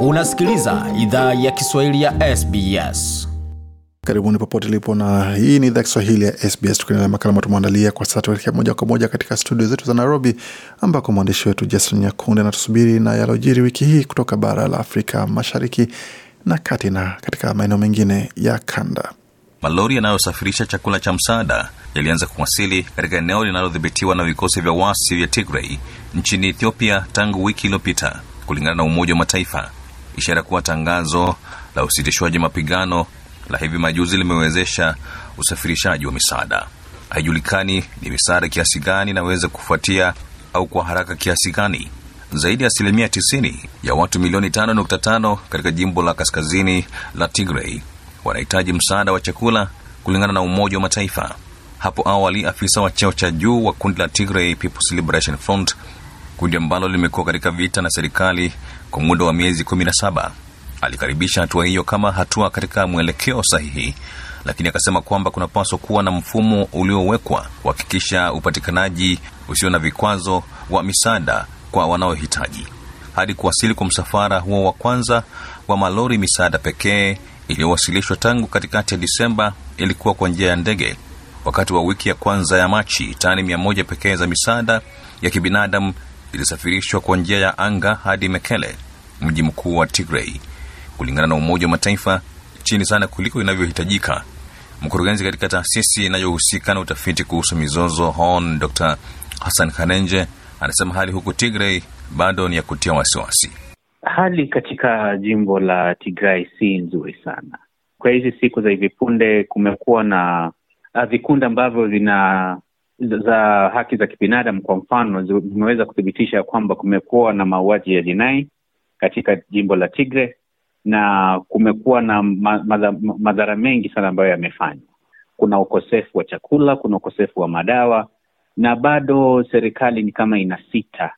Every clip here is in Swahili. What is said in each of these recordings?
Unasikiliza idhaa ya Kiswahili ya SBS. Karibuni popote ilipo, na hii ni idhaa Kiswahili ya SBS tukiendelea makala ambayo tumeandalia kwa sasa, tuelekea moja kwa moja katika studio zetu za Nairobi, ambako mwandishi wetu Jason Nyakunde anatusubiri na yalojiri wiki hii kutoka bara la Afrika Mashariki na kati na katika maeneo mengine ya kanda. Malori yanayosafirisha chakula cha msaada yalianza kuwasili katika eneo linalodhibitiwa na vikosi vya wasi vya Tigray nchini Ethiopia tangu wiki iliyopita, kulingana na Umoja wa Mataifa, ishara kuwa tangazo la usitishwaji mapigano la hivi majuzi limewezesha usafirishaji wa misaada. Haijulikani ni misaada kiasi gani inaweza kufuatia au kwa haraka kiasi gani. Zaidi ya asilimia 90 ya watu milioni 5.5 katika jimbo la kaskazini la Tigray wanahitaji msaada wa chakula kulingana na Umoja wa Mataifa. Hapo awali, afisa wa cheo cha juu wa kundi la Tigray People's Liberation Front, kundi ambalo limekuwa katika vita na serikali kwa muda wa miezi 17, alikaribisha hatua hiyo kama hatua katika mwelekeo sahihi, lakini akasema kwamba kunapaswa kuwa na mfumo uliowekwa kuhakikisha upatikanaji usio na vikwazo wa misaada kwa wanaohitaji. Hadi kuwasili kwa msafara huo wa kwanza wa malori misaada pekee iliyowasilishwa tangu katikati ya Disemba ilikuwa kwa njia ya ndege. Wakati wa wiki ya kwanza ya Machi, tani mia moja pekee za misaada ya kibinadamu ilisafirishwa kwa njia ya anga hadi Mekele, mji mkuu wa Tigray, kulingana na Umoja wa Mataifa, chini sana kuliko inavyohitajika. Mkurugenzi katika taasisi inayohusika na utafiti kuhusu mizozo HORN, Dr Hassan Khanenje anasema hali huku Tigray bado ni ya kutia wasiwasi. Hali katika jimbo la Tigray si nzuri sana. Kwa hizi siku za hivi punde kumekuwa na vikundi ambavyo vina za haki za kibinadamu, kwa mfano, zimeweza kuthibitisha kwamba kumekuwa na mauaji ya jinai katika jimbo la Tigre na kumekuwa na madhara madha mengi sana ambayo yamefanywa. Kuna ukosefu wa chakula, kuna ukosefu wa madawa, na bado serikali ni kama inasita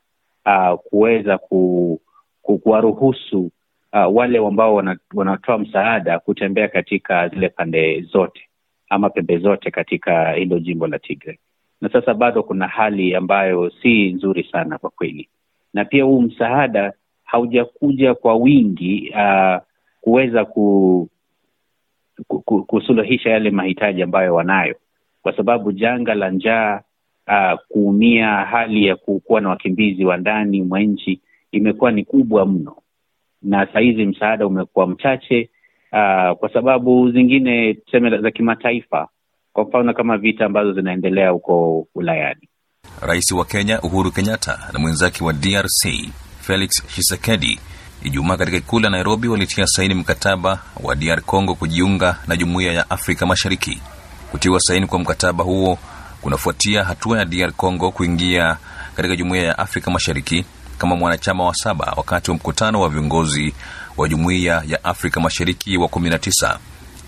uh, kuweza ku kuwaruhusu uh, wale ambao wanatoa msaada kutembea katika zile pande zote ama pembe zote katika hilo jimbo la Tigray, na sasa bado kuna hali ambayo si nzuri sana kwa kweli, na pia huu msaada haujakuja kwa wingi uh, kuweza ku, ku, ku, kusuluhisha yale mahitaji ambayo wanayo, kwa sababu janga la njaa uh, kuumia, hali ya kuwa na wakimbizi wa ndani mwa nchi imekuwa ni kubwa mno, na sahizi msaada umekuwa mchache uh, kwa sababu zingine tuseme za kimataifa, kwa mfano kama vita ambazo zinaendelea huko Ulayani. Rais wa Kenya Uhuru Kenyatta na mwenzake wa DRC Felix Tshisekedi Ijumaa katika ikulu ya Nairobi walitia saini mkataba wa DR Congo kujiunga na jumuiya ya Afrika Mashariki. Kutiwa saini kwa mkataba huo kunafuatia hatua ya DR Congo kuingia katika jumuiya ya Afrika Mashariki kama mwanachama wa saba wakati wa mkutano wa viongozi wa jumuiya ya Afrika Mashariki wa 19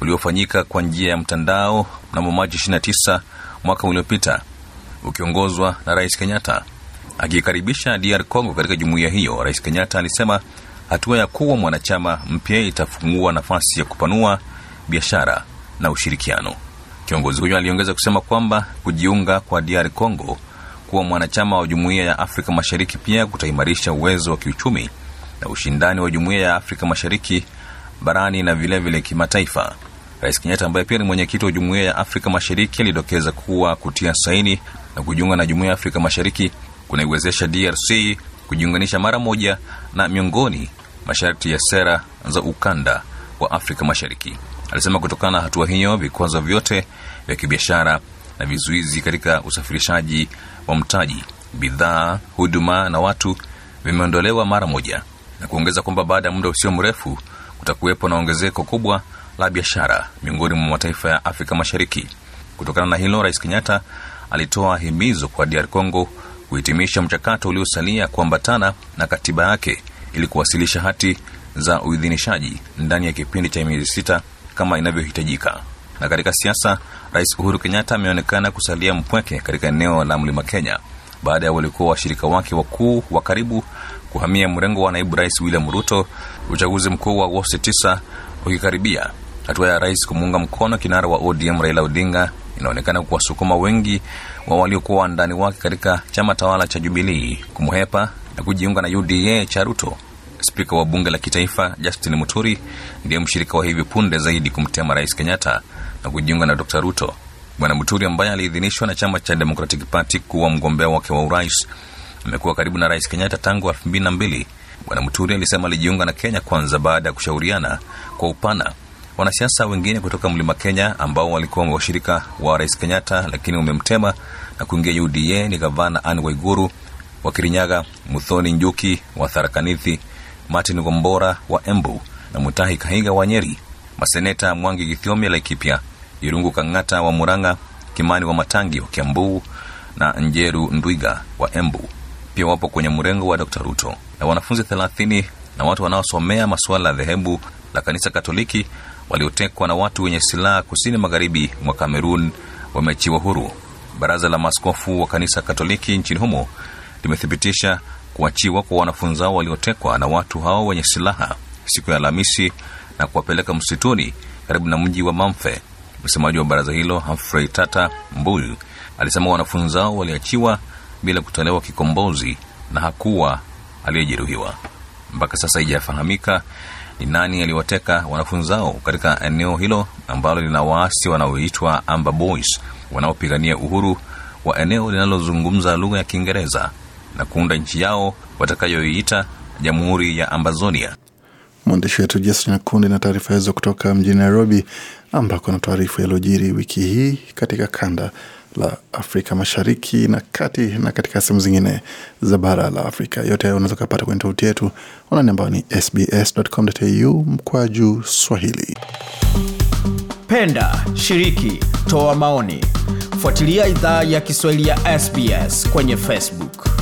uliofanyika kwa njia ya mtandao mnamo Machi 29 mwaka uliopita ukiongozwa na Rais Kenyatta. akiikaribisha DR Congo katika jumuiya hiyo, Rais Kenyatta alisema hatua ya kuwa mwanachama mpya itafungua nafasi ya kupanua biashara na ushirikiano. Kiongozi huyo aliongeza kusema kwamba kujiunga kwa DR Congo kuwa mwanachama wa jumuiya ya Afrika Mashariki pia kutaimarisha uwezo wa kiuchumi na ushindani wa jumuiya ya Afrika Mashariki barani na vilevile kimataifa. Rais Kenyatta ambaye pia ni mwenyekiti wa jumuiya ya Afrika Mashariki alidokeza kuwa kutia saini na kujiunga na jumuiya ya Afrika Mashariki kunaiwezesha DRC kujiunganisha mara moja na miongoni masharti ya sera za ukanda wa Afrika Mashariki. Alisema kutokana na hatua hiyo, vikwazo vyote vya kibiashara na vizuizi katika usafirishaji wa mtaji, bidhaa, huduma na watu vimeondolewa mara moja, na kuongeza kwamba baada ya muda usio mrefu kutakuwepo na ongezeko kubwa la biashara miongoni mwa mataifa ya Afrika Mashariki. Kutokana na hilo, Rais Kenyatta alitoa himizo kwa DR Congo kuhitimisha mchakato uliosalia kuambatana na katiba yake ili kuwasilisha hati za uidhinishaji ndani ya kipindi cha miezi sita kama inavyohitajika. Na katika siasa, Rais Uhuru Kenyatta ameonekana kusalia mpweke katika eneo la Mlima Kenya baada ya walikuwa washirika wake wakuu wa karibu kuhamia mrengo wa naibu rais William Ruto, uchaguzi mkuu wa Agosti 9 ukikaribia. Hatua ya rais kumuunga mkono kinara wa ODM Raila Odinga inaonekana kuwasukuma wengi wa waliokuwa wandani wake katika chama tawala cha Jubilii kumhepa na kujiunga na UDA cha Ruto. Spika wa bunge la kitaifa Justin Muturi ndiye mshirika wa hivi punde zaidi kumtema Rais Kenyatta na kujiunga na Dr Ruto. Bwana Muturi ambaye aliidhinishwa na chama cha Democratic Party kuwa mgombea wake wa urais amekuwa karibu na Rais Kenyatta tangu elfu mbili na mbili. Bwana Muturi alisema alijiunga na Kenya Kwanza baada ya kushauriana kwa upana. Wanasiasa wengine kutoka mlima Kenya ambao walikuwa washirika wa Rais Kenyatta lakini wamemtema na kuingia UDA ni gavana Anne Waiguru wa Kirinyaga, Muthoni Njuki wa Tharakanithi, Martin Gombora wa Embu na Mutahi Kahiga wa Nyeri, maseneta Mwangi Githiomi Laikipia, Irungu Kang'ata wa Murang'a, Kimani wa Matangi wa Kiambu na Njeru Ndwiga wa Embu. Pia wapo kwenye mrengo wa Dr Ruto. Na wanafunzi thelathini na watu wanaosomea masuala ya dhehebu la kanisa Katoliki waliotekwa na watu wenye silaha kusini magharibi mwa Kamerun wameachiwa huru. Baraza la maaskofu wa kanisa Katoliki nchini humo limethibitisha kuachiwa kwa wanafunzi hao waliotekwa na watu hao wenye silaha siku ya Alhamisi na kuwapeleka msituni karibu na mji wa Mamfe. Msemaji wa baraza hilo Humphrey Tata Mbuyu alisema wanafunzi hao waliachiwa bila kutolewa kikombozi na hakuwa aliyejeruhiwa. Mpaka sasa haijafahamika ni nani aliwateka wanafunzi zao katika eneo hilo ambalo lina waasi wanaoitwa amber Boys wanaopigania uhuru wa eneo linalozungumza lugha ya Kiingereza na kuunda nchi yao watakayoiita Jamhuri ya Ambazonia. Mwandishi wetu Jason Nyakundi na taarifa hizo kutoka mjini Nairobi, ambako na taarifa yaliyojiri wiki hii katika kanda la Afrika Mashariki na kati na katika sehemu zingine za bara la Afrika. Yote hayo unaweza kupata kwenye tovuti yetu anwani ambayo ni sbs.com.au mkwaju Swahili. Penda, shiriki, toa maoni, fuatilia idhaa ya Kiswahili ya SBS kwenye Facebook.